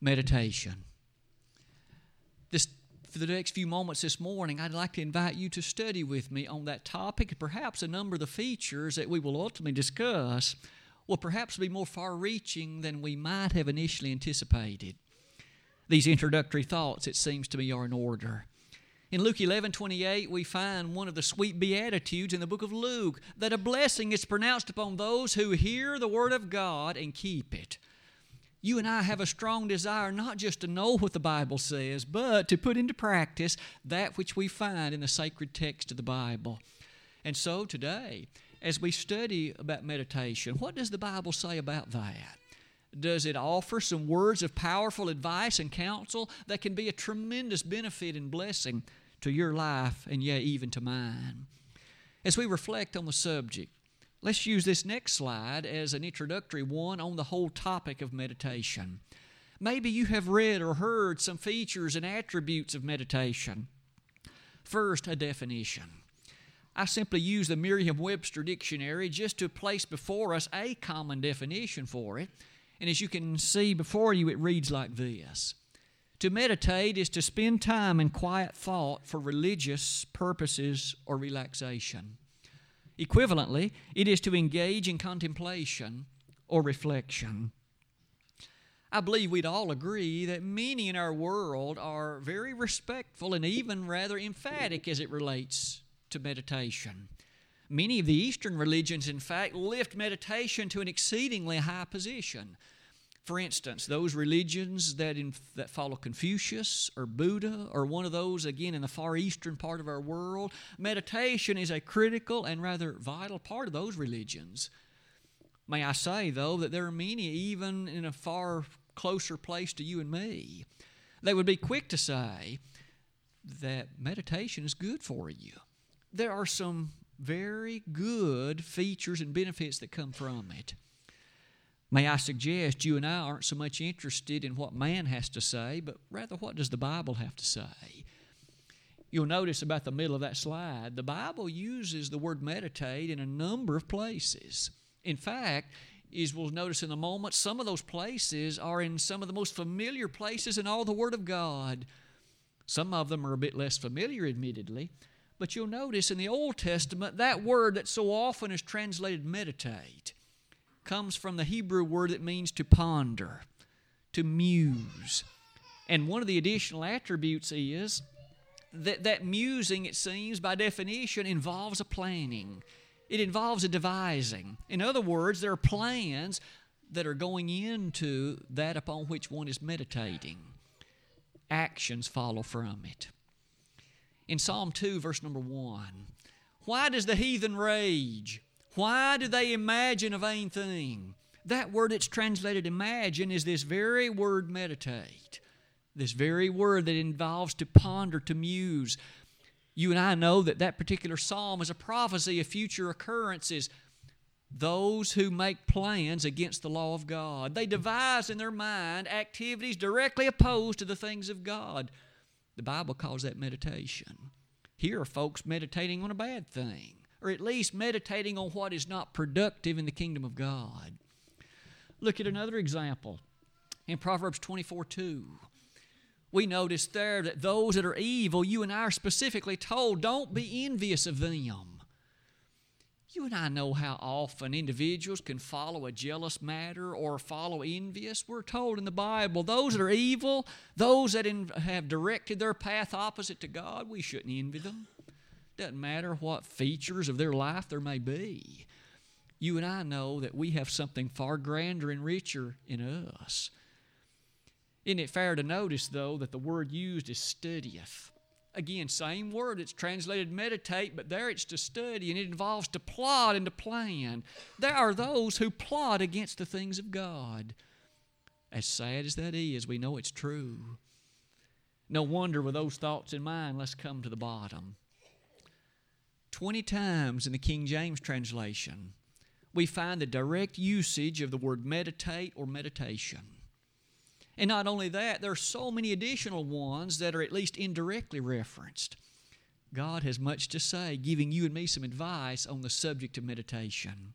meditation. This, for the next few moments this morning, I'd like to invite you to study with me on that topic. and Perhaps a number of the features that we will ultimately discuss will perhaps be more far reaching than we might have initially anticipated. These introductory thoughts, it seems to me, are in order. In Luke 11 28, we find one of the sweet beatitudes in the book of Luke that a blessing is pronounced upon those who hear the word of God and keep it you and I have a strong desire not just to know what the Bible says, but to put into practice that which we find in the sacred text of the Bible. And so today, as we study about meditation, what does the Bible say about that? Does it offer some words of powerful advice and counsel that can be a tremendous benefit and blessing to your life and yet even to mine? As we reflect on the subject, Let's use this next slide as an introductory one on the whole topic of meditation. Maybe you have read or heard some features and attributes of meditation. First, a definition. I simply use the Merriam Webster dictionary just to place before us a common definition for it. And as you can see before you, it reads like this To meditate is to spend time in quiet thought for religious purposes or relaxation. Equivalently, it is to engage in contemplation or reflection. I believe we'd all agree that many in our world are very respectful and even rather emphatic as it relates to meditation. Many of the Eastern religions, in fact, lift meditation to an exceedingly high position. For instance, those religions that, in, that follow Confucius or Buddha or one of those, again, in the far eastern part of our world, meditation is a critical and rather vital part of those religions. May I say, though, that there are many, even in a far closer place to you and me, they would be quick to say that meditation is good for you. There are some very good features and benefits that come from it. May I suggest you and I aren't so much interested in what man has to say, but rather what does the Bible have to say? You'll notice about the middle of that slide, the Bible uses the word meditate in a number of places. In fact, as we'll notice in a moment, some of those places are in some of the most familiar places in all the Word of God. Some of them are a bit less familiar, admittedly, but you'll notice in the Old Testament that word that so often is translated meditate comes from the Hebrew word that means to ponder, to muse. And one of the additional attributes is that that musing, it seems, by definition, involves a planning. It involves a devising. In other words, there are plans that are going into that upon which one is meditating. Actions follow from it. In Psalm 2, verse number 1, why does the heathen rage? Why do they imagine a vain thing? That word that's translated imagine is this very word meditate. This very word that involves to ponder, to muse. You and I know that that particular psalm is a prophecy of future occurrences. Those who make plans against the law of God, they devise in their mind activities directly opposed to the things of God. The Bible calls that meditation. Here are folks meditating on a bad thing or at least meditating on what is not productive in the kingdom of God. Look at another example in Proverbs 24 2. We notice there that those that are evil, you and I are specifically told, don't be envious of them. You and I know how often individuals can follow a jealous matter or follow envious. We're told in the Bible, those that are evil, those that have directed their path opposite to God, we shouldn't envy them. Doesn't matter what features of their life there may be. You and I know that we have something far grander and richer in us. Isn't it fair to notice, though, that the word used is studieth? Again, same word, it's translated meditate, but there it's to study, and it involves to plot and to plan. There are those who plot against the things of God. As sad as that is, we know it's true. No wonder with those thoughts in mind, let's come to the bottom. 20 times in the King James translation, we find the direct usage of the word meditate or meditation. And not only that, there are so many additional ones that are at least indirectly referenced. God has much to say, giving you and me some advice on the subject of meditation.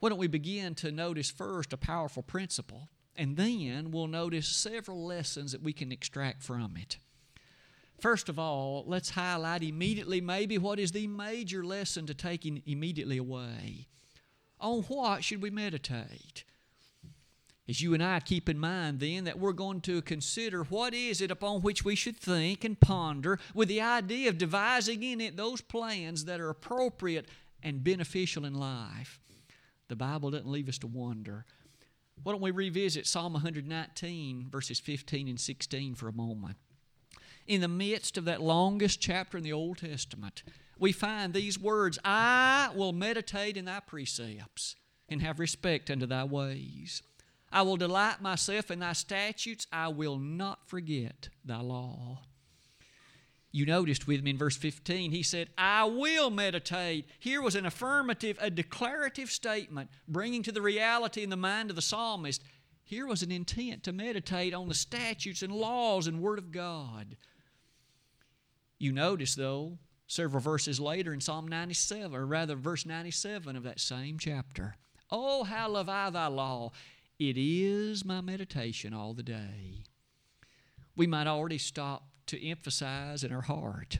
Why don't we begin to notice first a powerful principle and then we'll notice several lessons that we can extract from it. First of all, let's highlight immediately maybe what is the major lesson to taking immediately away. On what should we meditate? As you and I keep in mind then that we're going to consider what is it upon which we should think and ponder with the idea of devising in it those plans that are appropriate and beneficial in life. The Bible doesn't leave us to wonder. Why don't we revisit Psalm 119, verses 15 and 16 for a moment? In the midst of that longest chapter in the Old Testament, we find these words I will meditate in thy precepts and have respect unto thy ways. I will delight myself in thy statutes. I will not forget thy law. You noticed with me in verse 15, he said, I will meditate. Here was an affirmative, a declarative statement, bringing to the reality in the mind of the psalmist. Here was an intent to meditate on the statutes and laws and Word of God. You notice, though, several verses later in Psalm 97, or rather, verse 97 of that same chapter. Oh, how love I thy law! It is my meditation all the day. We might already stop to emphasize in our heart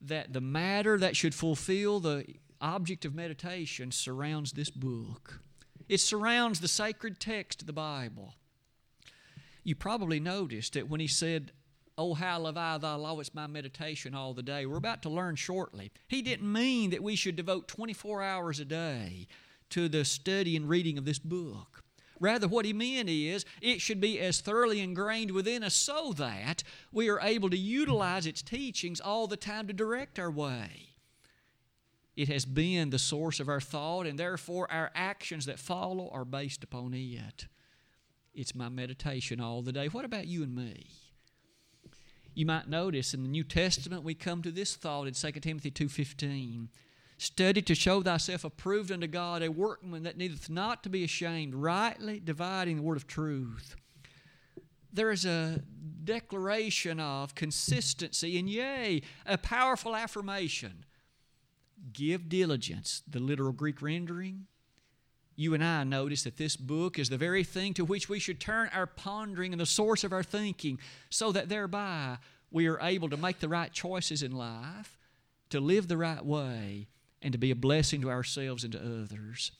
that the matter that should fulfill the object of meditation surrounds this book. It surrounds the sacred text of the Bible. You probably noticed that when he said, Oh, how love I thy law, it's my meditation all the day. We're about to learn shortly. He didn't mean that we should devote 24 hours a day to the study and reading of this book. Rather, what he meant is it should be as thoroughly ingrained within us so that we are able to utilize its teachings all the time to direct our way. It has been the source of our thought, and therefore our actions that follow are based upon it. It's my meditation all the day. What about you and me? You might notice in the New Testament we come to this thought in 2 Timothy 2:15. Study to show thyself approved unto God, a workman that needeth not to be ashamed, rightly dividing the word of truth. There is a declaration of consistency, and yea, a powerful affirmation. Give diligence, the literal Greek rendering. You and I notice that this book is the very thing to which we should turn our pondering and the source of our thinking, so that thereby we are able to make the right choices in life, to live the right way, and to be a blessing to ourselves and to others.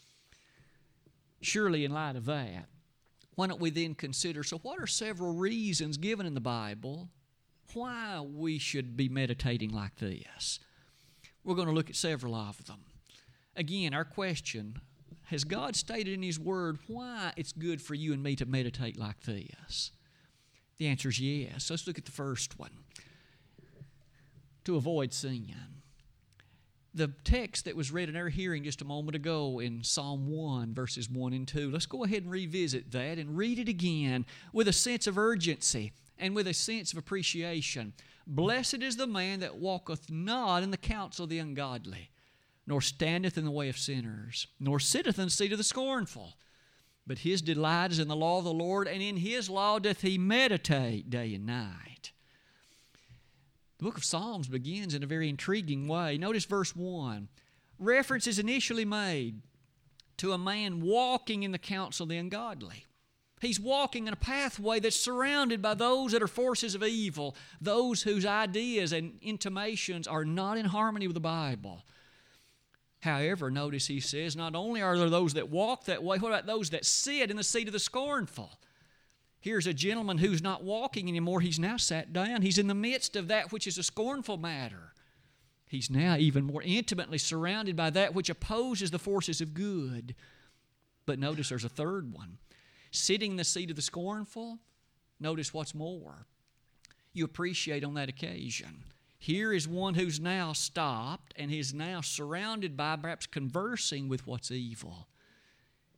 Surely, in light of that, why don't we then consider so, what are several reasons given in the Bible why we should be meditating like this? We're going to look at several of them. Again, our question has God stated in His Word why it's good for you and me to meditate like this? The answer is yes. Let's look at the first one to avoid sin the text that was read in our hearing just a moment ago in Psalm 1, verses 1 and 2, let's go ahead and revisit that and read it again with a sense of urgency and with a sense of appreciation. Blessed is the man that walketh not in the counsel of the ungodly, nor standeth in the way of sinners, nor sitteth in the seat of the scornful. But his delight is in the law of the Lord, and in his law doth he meditate day and night. The book of Psalms begins in a very intriguing way. Notice verse 1. Reference is initially made to a man walking in the counsel of the ungodly. He's walking in a pathway that's surrounded by those that are forces of evil, those whose ideas and intimations are not in harmony with the Bible. However, notice he says, not only are there those that walk that way, what about those that sit in the seat of the scornful? Here's a gentleman who's not walking anymore. He's now sat down. He's in the midst of that which is a scornful matter. He's now even more intimately surrounded by that which opposes the forces of good. But notice there's a third one. Sitting in the seat of the scornful, notice what's more. You appreciate on that occasion. Here is one who's now stopped and is now surrounded by, perhaps conversing with what's evil.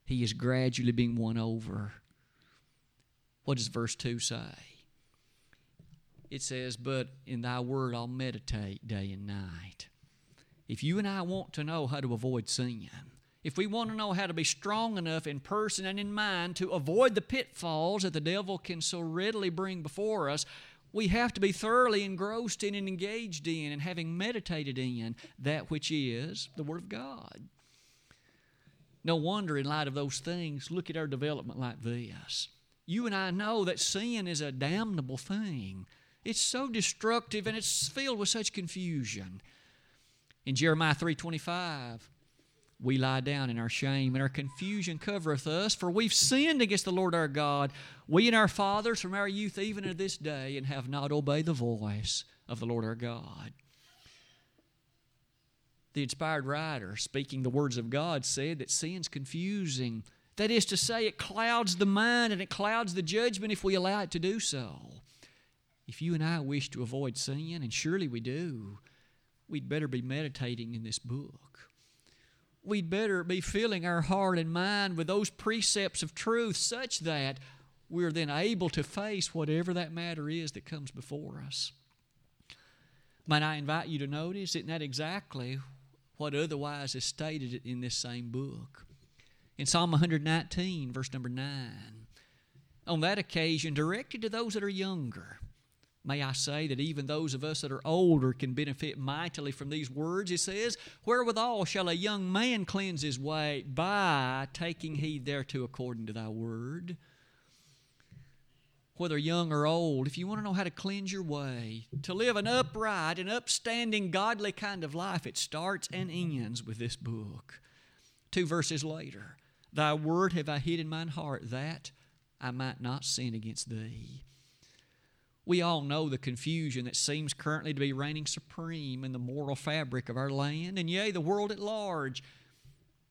He is gradually being won over what does verse 2 say? It says, But in thy word I'll meditate day and night. If you and I want to know how to avoid sin, if we want to know how to be strong enough in person and in mind to avoid the pitfalls that the devil can so readily bring before us, we have to be thoroughly engrossed in and engaged in and having meditated in that which is the Word of God. No wonder, in light of those things, look at our development like this. You and I know that sin is a damnable thing. It's so destructive and it's filled with such confusion. In Jeremiah 3:25, we lie down in our shame, and our confusion covereth us, for we've sinned against the Lord our God, we and our fathers from our youth even to this day, and have not obeyed the voice of the Lord our God. The inspired writer, speaking the words of God, said that sin's confusing. That is to say, it clouds the mind and it clouds the judgment if we allow it to do so. If you and I wish to avoid sin, and surely we do, we'd better be meditating in this book. We'd better be filling our heart and mind with those precepts of truth such that we're then able to face whatever that matter is that comes before us. Might I invite you to notice, isn't that exactly what otherwise is stated in this same book? In Psalm 119, verse number 9, on that occasion, directed to those that are younger, May I say that even those of us that are older can benefit mightily from these words. It says, Wherewithal shall a young man cleanse his way? By taking heed thereto according to thy word. Whether young or old, if you want to know how to cleanse your way, to live an upright and upstanding, godly kind of life, it starts and ends with this book. Two verses later, Thy word have I hid in mine heart, that I might not sin against thee. We all know the confusion that seems currently to be reigning supreme in the moral fabric of our land, and yea, the world at large.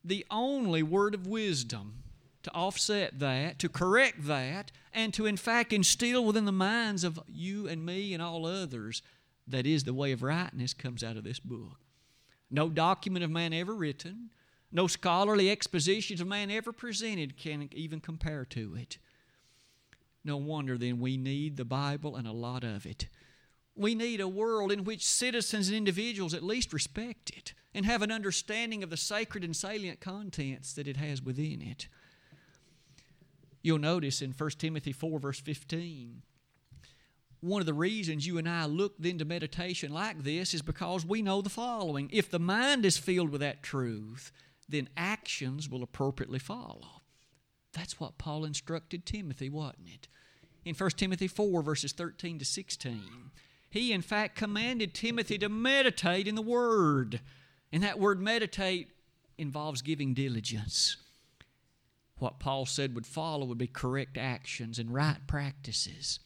The only word of wisdom to offset that, to correct that, and to in fact instill within the minds of you and me and all others that is the way of rightness comes out of this book. No document of man ever written, no scholarly expositions of man ever presented can even compare to it. No wonder then we need the Bible and a lot of it. We need a world in which citizens and individuals at least respect it and have an understanding of the sacred and salient contents that it has within it. You'll notice in 1 Timothy 4, verse 15, one of the reasons you and I look then to meditation like this is because we know the following. If the mind is filled with that truth, then actions will appropriately follow. That's what Paul instructed Timothy, wasn't it? in 1 Timothy 4, verses 13 to 16. He, in fact, commanded Timothy to meditate in the Word. And that word meditate involves giving diligence. What Paul said would follow would be correct actions and right practices.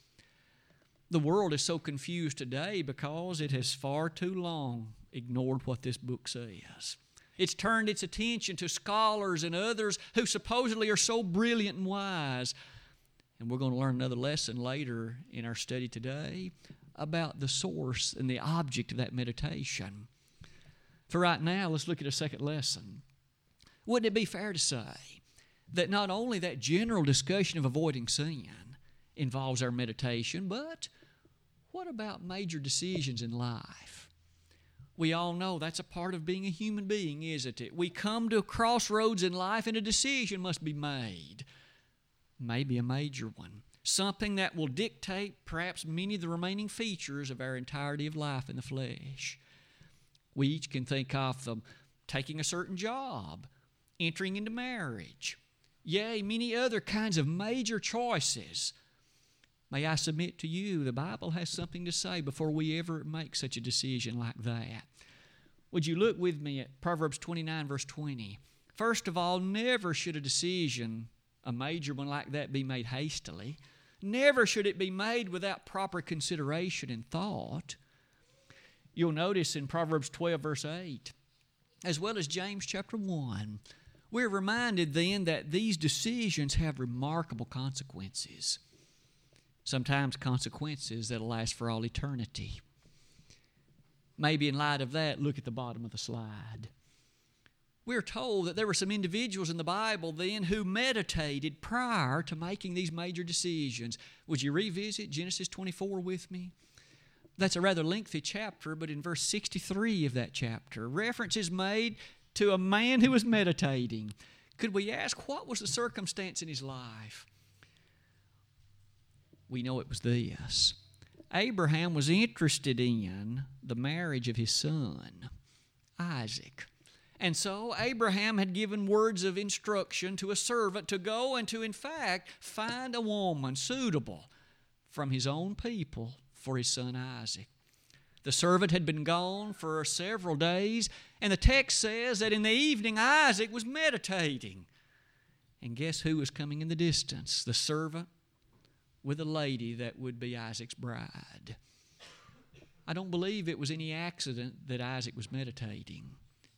The world is so confused today because it has far too long ignored what this book says. It's turned its attention to scholars and others who supposedly are so brilliant and wise, and we're going to learn another lesson later in our study today about the source and the object of that meditation. For right now, let's look at a second lesson. Wouldn't it be fair to say that not only that general discussion of avoiding sin involves our meditation, but what about major decisions in life? We all know that's a part of being a human being, isn't it? We come to crossroads in life and a decision must be made maybe a major one. Something that will dictate perhaps many of the remaining features of our entirety of life in the flesh. We each can think of them taking a certain job, entering into marriage, yea, many other kinds of major choices. May I submit to you, the Bible has something to say before we ever make such a decision like that. Would you look with me at Proverbs 29, verse 20? First of all, never should a decision a major one like that be made hastily. Never should it be made without proper consideration and thought. You'll notice in Proverbs 12, verse 8, as well as James chapter 1, we're reminded then that these decisions have remarkable consequences. Sometimes consequences that'll last for all eternity. Maybe in light of that, look at the bottom of the slide we're told that there were some individuals in the Bible then who meditated prior to making these major decisions. Would you revisit Genesis 24 with me? That's a rather lengthy chapter, but in verse 63 of that chapter, reference is made to a man who was meditating. Could we ask what was the circumstance in his life? We know it was this Abraham was interested in the marriage of his son, Isaac. And so Abraham had given words of instruction to a servant to go and to, in fact, find a woman suitable from his own people for his son Isaac. The servant had been gone for several days, and the text says that in the evening Isaac was meditating. And guess who was coming in the distance? The servant with a lady that would be Isaac's bride. I don't believe it was any accident that Isaac was meditating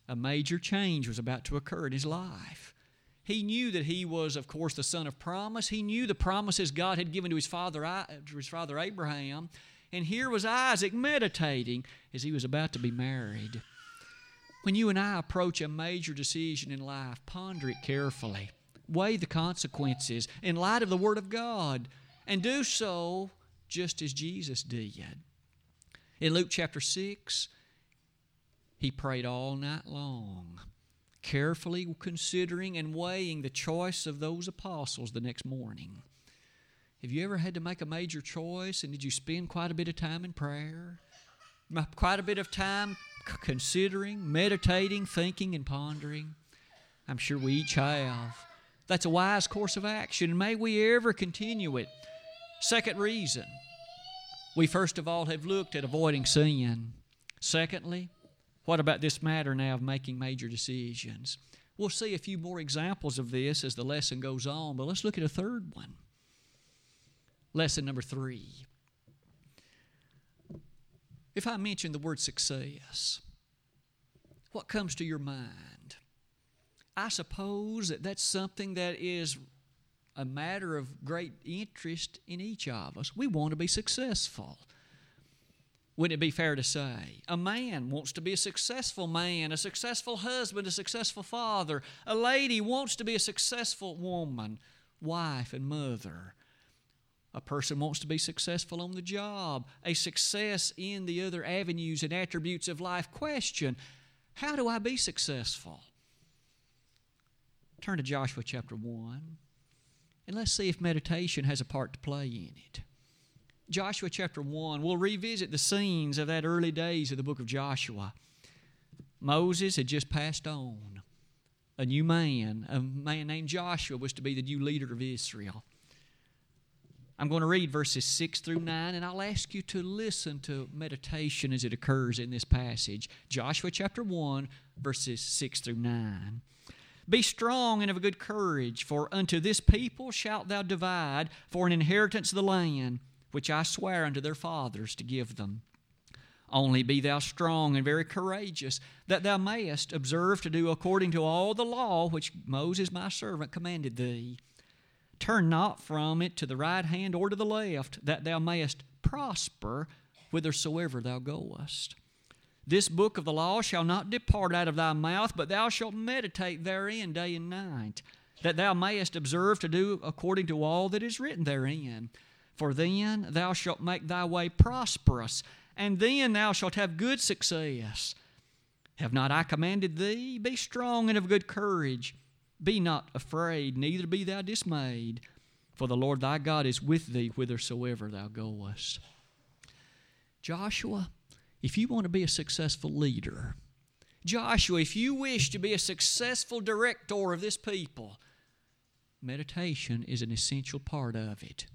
a major change was about to occur in his life. He knew that he was, of course, the son of promise. He knew the promises God had given to his father, his father Abraham. And here was Isaac meditating as he was about to be married. When you and I approach a major decision in life, ponder it carefully. Weigh the consequences in light of the Word of God, and do so just as Jesus did. In Luke chapter 6, he prayed all night long, carefully considering and weighing the choice of those apostles the next morning. Have you ever had to make a major choice and did you spend quite a bit of time in prayer? Quite a bit of time considering, meditating, thinking, and pondering? I'm sure we each have. That's a wise course of action, and may we ever continue it. Second reason, we first of all have looked at avoiding sin. Secondly, what about this matter now of making major decisions? We'll see a few more examples of this as the lesson goes on, but let's look at a third one. Lesson number three. If I mention the word success, what comes to your mind? I suppose that that's something that is a matter of great interest in each of us. We want to be successful. Wouldn't it be fair to say? A man wants to be a successful man, a successful husband, a successful father. A lady wants to be a successful woman, wife, and mother. A person wants to be successful on the job, a success in the other avenues and attributes of life. Question How do I be successful? Turn to Joshua chapter 1, and let's see if meditation has a part to play in it. Joshua chapter 1, we'll revisit the scenes of that early days of the book of Joshua. Moses had just passed on. A new man, a man named Joshua, was to be the new leader of Israel. I'm going to read verses 6 through 9, and I'll ask you to listen to meditation as it occurs in this passage. Joshua chapter 1, verses 6 through 9. Be strong and of a good courage, for unto this people shalt thou divide for an inheritance of the land which I swear unto their fathers to give them. Only be thou strong and very courageous, that thou mayest observe to do according to all the law which Moses my servant commanded thee. Turn not from it to the right hand or to the left, that thou mayest prosper whithersoever thou goest. This book of the law shall not depart out of thy mouth, but thou shalt meditate therein day and night, that thou mayest observe to do according to all that is written therein. For then thou shalt make thy way prosperous, and then thou shalt have good success. Have not I commanded thee? Be strong and of good courage. Be not afraid, neither be thou dismayed, for the Lord thy God is with thee whithersoever thou goest. Joshua, if you want to be a successful leader, Joshua, if you wish to be a successful director of this people, meditation is an essential part of it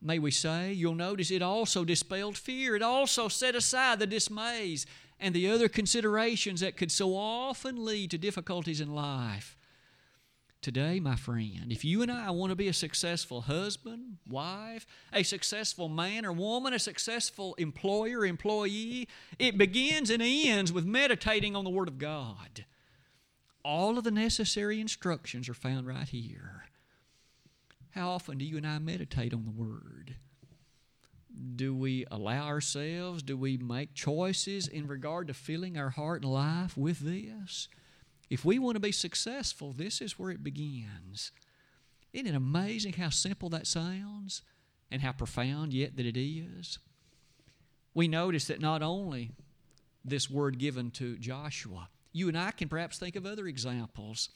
may we say. You'll notice it also dispelled fear. It also set aside the dismays and the other considerations that could so often lead to difficulties in life. Today, my friend, if you and I want to be a successful husband, wife, a successful man or woman, a successful employer, employee, it begins and ends with meditating on the Word of God. All of the necessary instructions are found right here. How often do you and I meditate on the Word? Do we allow ourselves, do we make choices in regard to filling our heart and life with this? If we want to be successful, this is where it begins. Isn't it amazing how simple that sounds and how profound yet that it is? We notice that not only this word given to Joshua, you and I can perhaps think of other examples.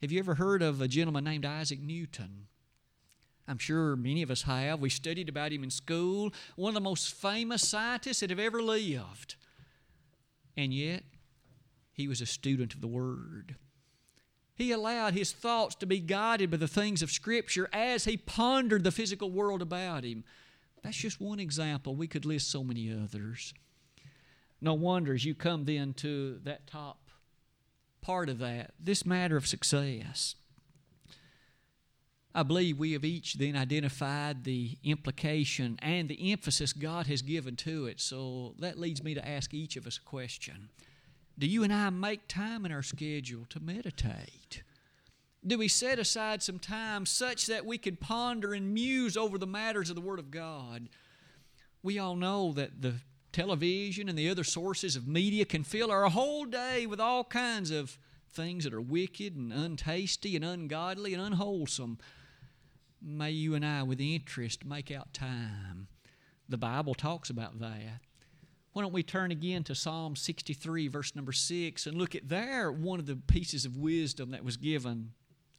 Have you ever heard of a gentleman named Isaac Newton? I'm sure many of us have. We studied about him in school. One of the most famous scientists that have ever lived. And yet, he was a student of the Word. He allowed his thoughts to be guided by the things of Scripture as he pondered the physical world about him. That's just one example. We could list so many others. No wonder as you come then to that top part of that, this matter of success. I believe we have each then identified the implication and the emphasis God has given to it. So that leads me to ask each of us a question Do you and I make time in our schedule to meditate? Do we set aside some time such that we can ponder and muse over the matters of the Word of God? We all know that the television and the other sources of media can fill our whole day with all kinds of things that are wicked and untasty and ungodly and unwholesome may you and I, with interest, make out time. The Bible talks about that. Why don't we turn again to Psalm 63, verse number 6, and look at there one of the pieces of wisdom that was given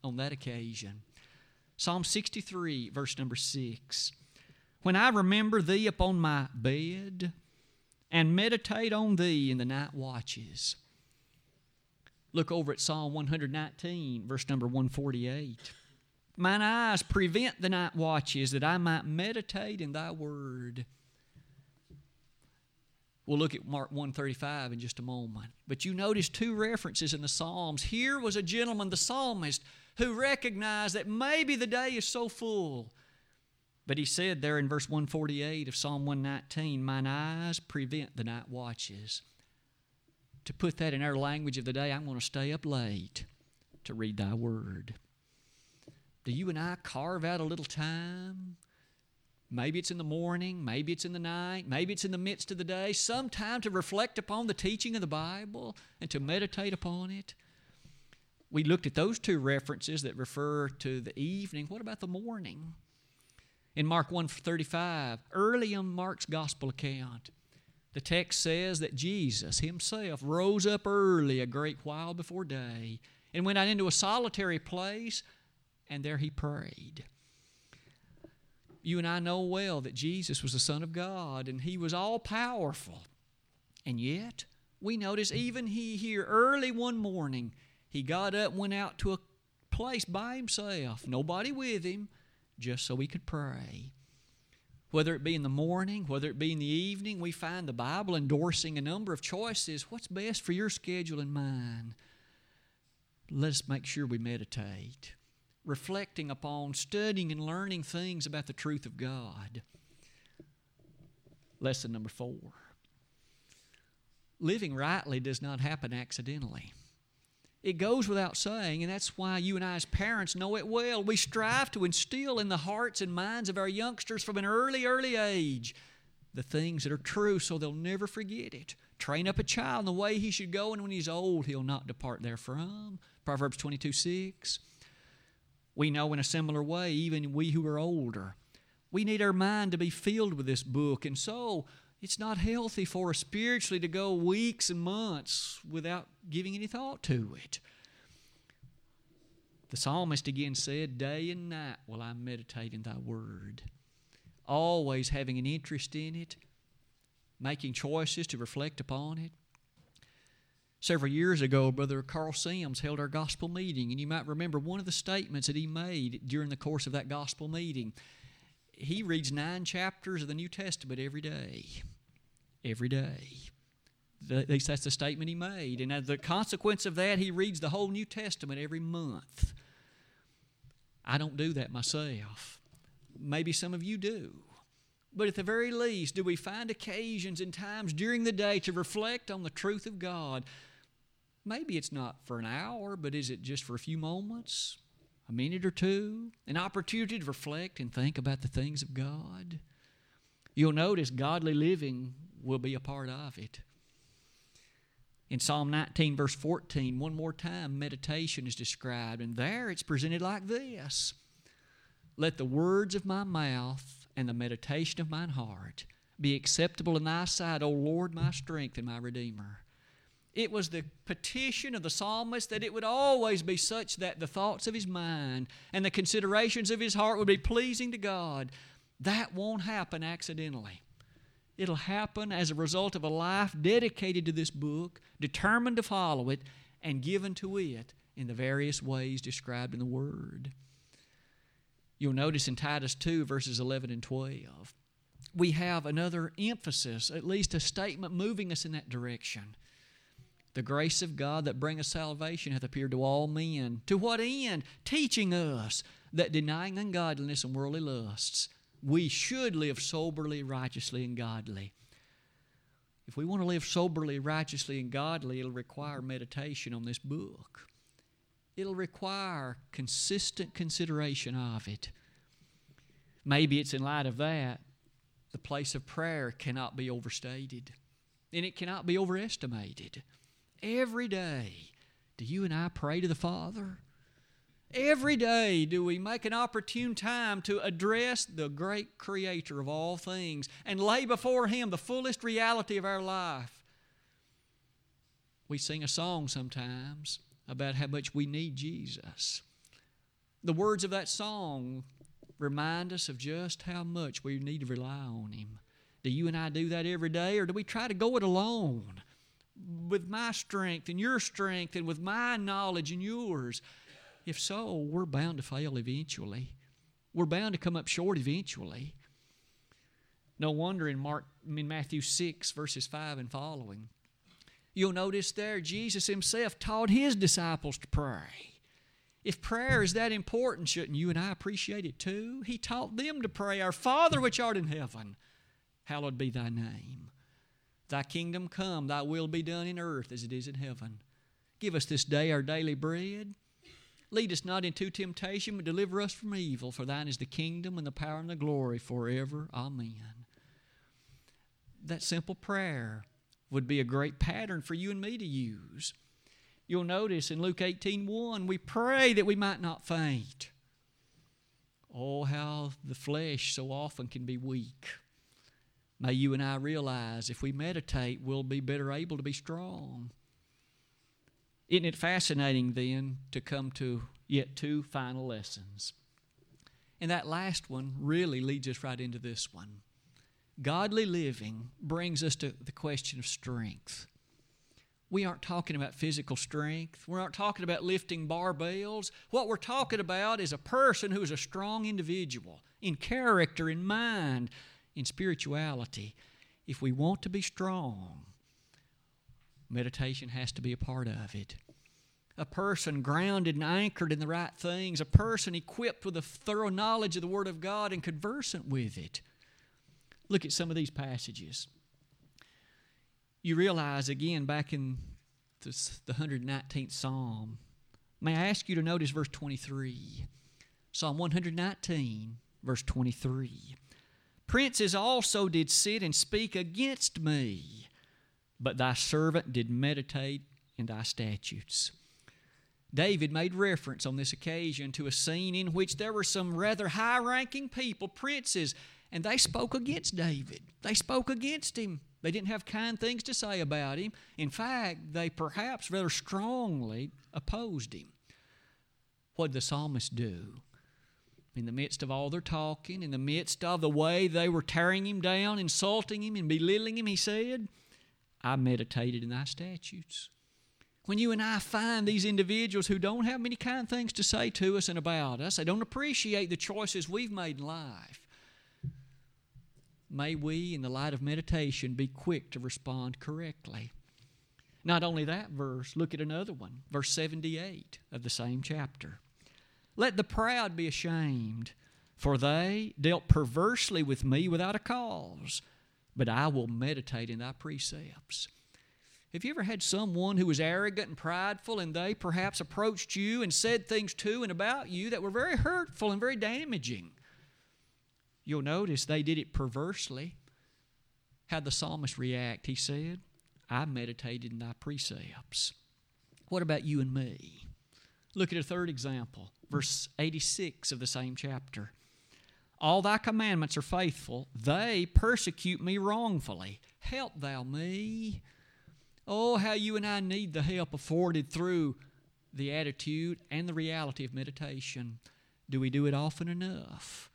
on that occasion. Psalm 63, verse number 6. When I remember thee upon my bed and meditate on thee in the night watches. Look over at Psalm 119, verse number 148. Mine eyes prevent the night watches that I might meditate in thy word. We'll look at Mark 135 in just a moment. But you notice two references in the Psalms. Here was a gentleman, the psalmist, who recognized that maybe the day is so full. But he said there in verse 148 of Psalm 119, Mine eyes prevent the night watches. To put that in our language of the day, I'm going to stay up late to read thy word. Do you and I carve out a little time? Maybe it's in the morning, maybe it's in the night, maybe it's in the midst of the day, some time to reflect upon the teaching of the Bible and to meditate upon it. We looked at those two references that refer to the evening. What about the morning? In Mark 1:35, early in Mark's gospel account, the text says that Jesus himself rose up early a great while before day and went out into a solitary place and there he prayed. You and I know well that Jesus was the Son of God and he was all powerful. And yet, we notice even he here early one morning, he got up, went out to a place by himself, nobody with him, just so he could pray. Whether it be in the morning, whether it be in the evening, we find the Bible endorsing a number of choices. What's best for your schedule and mine? Let us make sure we meditate reflecting upon, studying, and learning things about the truth of God. Lesson number four living rightly does not happen accidentally. It goes without saying, and that's why you and I, as parents, know it well. We strive to instill in the hearts and minds of our youngsters from an early, early age the things that are true so they'll never forget it. Train up a child in the way he should go, and when he's old, he'll not depart therefrom. Proverbs 22 6. We know in a similar way, even we who are older, we need our mind to be filled with this book. And so it's not healthy for us spiritually to go weeks and months without giving any thought to it. The psalmist again said, Day and night will I meditate in thy word. Always having an interest in it, making choices to reflect upon it. Several years ago, Brother Carl Sims held our gospel meeting, and you might remember one of the statements that he made during the course of that gospel meeting. He reads nine chapters of the New Testament every day. Every day. At least that's the statement he made. And as the consequence of that, he reads the whole New Testament every month. I don't do that myself. Maybe some of you do. But at the very least, do we find occasions and times during the day to reflect on the truth of God? Maybe it's not for an hour, but is it just for a few moments, a minute or two? An opportunity to reflect and think about the things of God? You'll notice godly living will be a part of it. In Psalm 19, verse 14, one more time, meditation is described, and there it's presented like this Let the words of my mouth and the meditation of mine heart be acceptable in thy sight, O Lord, my strength and my Redeemer. It was the petition of the psalmist that it would always be such that the thoughts of his mind and the considerations of his heart would be pleasing to God. That won't happen accidentally. It'll happen as a result of a life dedicated to this book, determined to follow it, and given to it in the various ways described in the Word. You'll notice in Titus 2, verses 11 and 12, we have another emphasis, at least a statement moving us in that direction. The grace of God that bringeth salvation hath appeared to all men. To what end? Teaching us that denying ungodliness and worldly lusts, we should live soberly, righteously, and godly. If we want to live soberly, righteously, and godly, it'll require meditation on this book. It'll require consistent consideration of it. Maybe it's in light of that, the place of prayer cannot be overstated and it cannot be overestimated. Every day, do you and I pray to the Father? Every day do we make an opportune time to address the great Creator of all things and lay before Him the fullest reality of our life. We sing a song sometimes about how much we need Jesus. The words of that song remind us of just how much we need to rely on Him. Do you and I do that every day, or do we try to go it alone? With my strength and your strength and with my knowledge and yours? If so, we're bound to fail eventually. We're bound to come up short eventually. No wonder in Mark in Matthew 6 verses 5 and following. You'll notice there Jesus himself taught his disciples to pray. If prayer is that important, shouldn't you and I appreciate it too? He taught them to pray, Our Father which art in heaven, hallowed be thy name. Thy kingdom come, thy will be done in earth as it is in heaven. Give us this day our daily bread. Lead us not into temptation, but deliver us from evil. For thine is the kingdom and the power and the glory forever. Amen. That simple prayer would be a great pattern for you and me to use. You'll notice in Luke 18 1, we pray that we might not faint. Oh, how the flesh so often can be weak. May you and I realize if we meditate, we'll be better able to be strong. Isn't it fascinating then to come to yet two final lessons? And that last one really leads us right into this one. Godly living brings us to the question of strength. We aren't talking about physical strength. We aren't talking about lifting barbells. What we're talking about is a person who is a strong individual in character, in mind, in spirituality, if we want to be strong, meditation has to be a part of it. A person grounded and anchored in the right things, a person equipped with a thorough knowledge of the Word of God and conversant with it. Look at some of these passages. You realize again back in this, the 119th Psalm, may I ask you to notice verse 23? Psalm 119, verse 23. Princes also did sit and speak against me, but thy servant did meditate in thy statutes. David made reference on this occasion to a scene in which there were some rather high ranking people, princes, and they spoke against David. They spoke against him. They didn't have kind things to say about him. In fact, they perhaps rather strongly opposed him. What did the psalmist do? In the midst of all their talking, in the midst of the way they were tearing him down, insulting him, and belittling him, he said, I meditated in thy statutes. When you and I find these individuals who don't have many kind things to say to us and about us, they don't appreciate the choices we've made in life, may we, in the light of meditation, be quick to respond correctly. Not only that verse, look at another one, verse 78 of the same chapter. Let the proud be ashamed, for they dealt perversely with me without a cause, but I will meditate in thy precepts. Have you ever had someone who was arrogant and prideful and they perhaps approached you and said things to and about you that were very hurtful and very damaging? You'll notice they did it perversely. How'd the psalmist react? He said, I meditated in thy precepts. What about you and me? Look at a third example verse 86 of the same chapter. All thy commandments are faithful. They persecute me wrongfully. Help thou me. Oh, how you and I need the help afforded through the attitude and the reality of meditation. Do we do it often enough?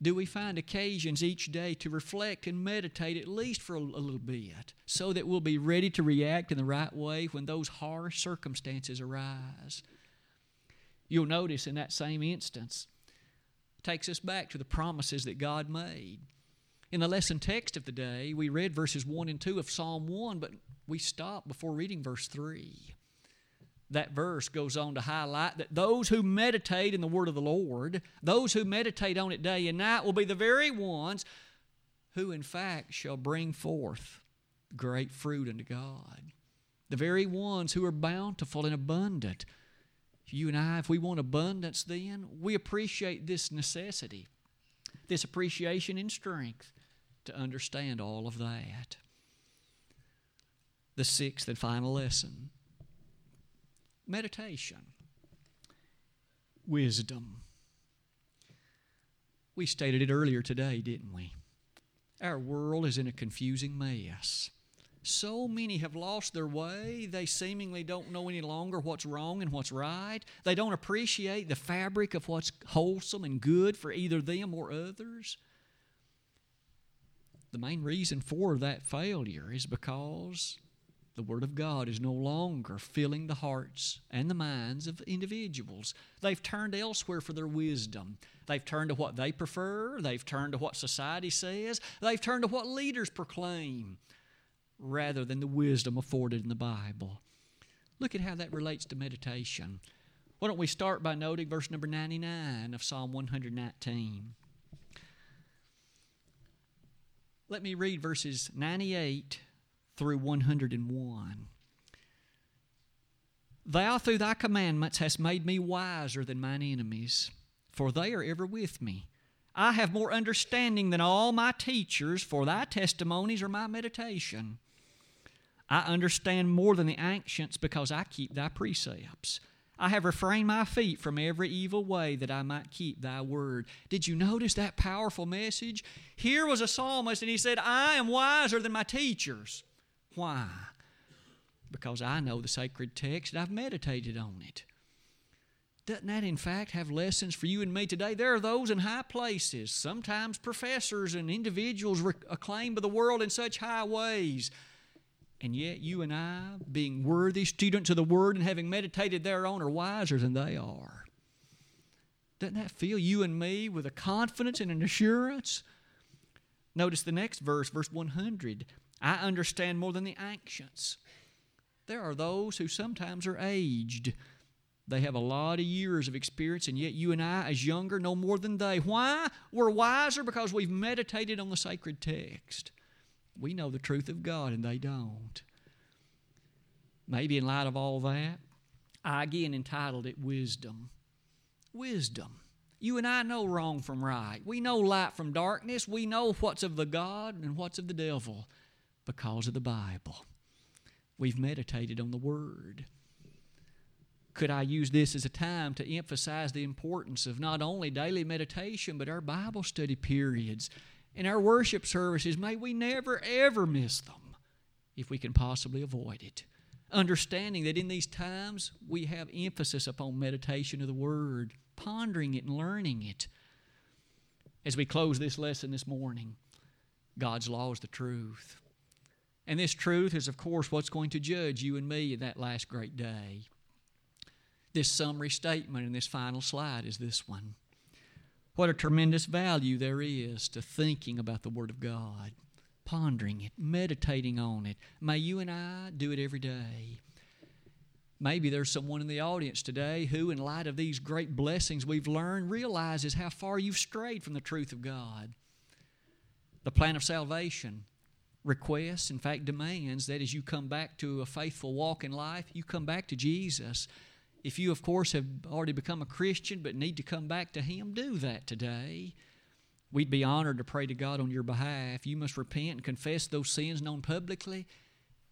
do we find occasions each day to reflect and meditate at least for a, little bit so that we'll be ready to react in the right way when those harsh circumstances arise? You'll notice in that same instance, takes us back to the promises that God made. In the lesson text of the day, we read verses 1 and 2 of Psalm 1, but we stopped before reading verse 3 that verse goes on to highlight that those who meditate in the word of the Lord, those who meditate on it day and night, will be the very ones who, in fact, shall bring forth great fruit unto God. The very ones who are bountiful and abundant. You and I, if we want abundance, then we appreciate this necessity, this appreciation and strength to understand all of that. The sixth and final lesson meditation, wisdom. We stated it earlier today, didn't we? Our world is in a confusing mess. So many have lost their way. They seemingly don't know any longer what's wrong and what's right. They don't appreciate the fabric of what's wholesome and good for either them or others. The main reason for that failure is because the Word of God is no longer filling the hearts and the minds of individuals. They've turned elsewhere for their wisdom. They've turned to what they prefer. They've turned to what society says. They've turned to what leaders proclaim rather than the wisdom afforded in the Bible. Look at how that relates to meditation. Why don't we start by noting verse number 99 of Psalm 119? Let me read verses 98 through 101. Thou through thy commandments hast made me wiser than mine enemies, for they are ever with me. I have more understanding than all my teachers, for thy testimonies are my meditation. I understand more than the ancients because I keep thy precepts. I have refrained my feet from every evil way that I might keep thy word. Did you notice that powerful message? Here was a psalmist, and he said, I am wiser than my teachers. Why? Because I know the sacred text and I've meditated on it. Doesn't that, in fact, have lessons for you and me today? There are those in high places, sometimes professors and individuals acclaimed by the world in such high ways. And yet, you and I, being worthy students of the Word and having meditated thereon, are wiser than they are. Doesn't that fill you and me with a confidence and an assurance? Notice the next verse, verse 100. I understand more than the ancients. There are those who sometimes are aged. They have a lot of years of experience, and yet you and I, as younger, know more than they. Why? We're wiser because we've meditated on the sacred text. We know the truth of God, and they don't. Maybe in light of all that, I again entitled it Wisdom. Wisdom. You and I know wrong from right. We know light from darkness. We know what's of the God and what's of the devil because of the Bible. We've meditated on the Word. Could I use this as a time to emphasize the importance of not only daily meditation, but our Bible study periods and our worship services? May we never, ever miss them if we can possibly avoid it. Understanding that in these times we have emphasis upon meditation of the Word, pondering it and learning it. As we close this lesson this morning, God's law is the truth. And this truth is, of course, what's going to judge you and me in that last great day. This summary statement in this final slide is this one. What a tremendous value there is to thinking about the Word of God, pondering it, meditating on it. May you and I do it every day. Maybe there's someone in the audience today who, in light of these great blessings we've learned, realizes how far you've strayed from the truth of God. The plan of salvation, requests, in fact, demands that as you come back to a faithful walk in life, you come back to Jesus. If you, of course, have already become a Christian but need to come back to Him, do that today. We'd be honored to pray to God on your behalf. You must repent and confess those sins known publicly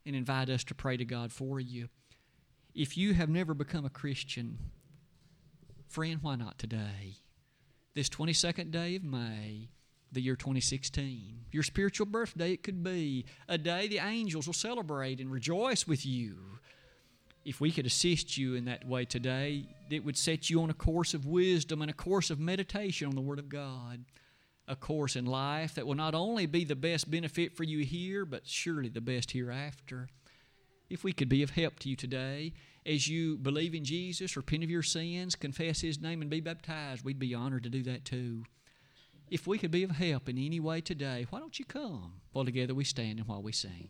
and invite us to pray to God for you. If you have never become a Christian, friend, why not today? This 22nd day of May, the year 2016. Your spiritual birthday, it could be a day the angels will celebrate and rejoice with you. If we could assist you in that way today, it would set you on a course of wisdom and a course of meditation on the Word of God. a course in life that will not only be the best benefit for you here, but surely the best hereafter. If we could be of help to you today as you believe in Jesus, repent of your sins, confess His name, and be baptized, we'd be honored to do that too. If we could be of help in any way today, why don't you come while together we stand and while we sing?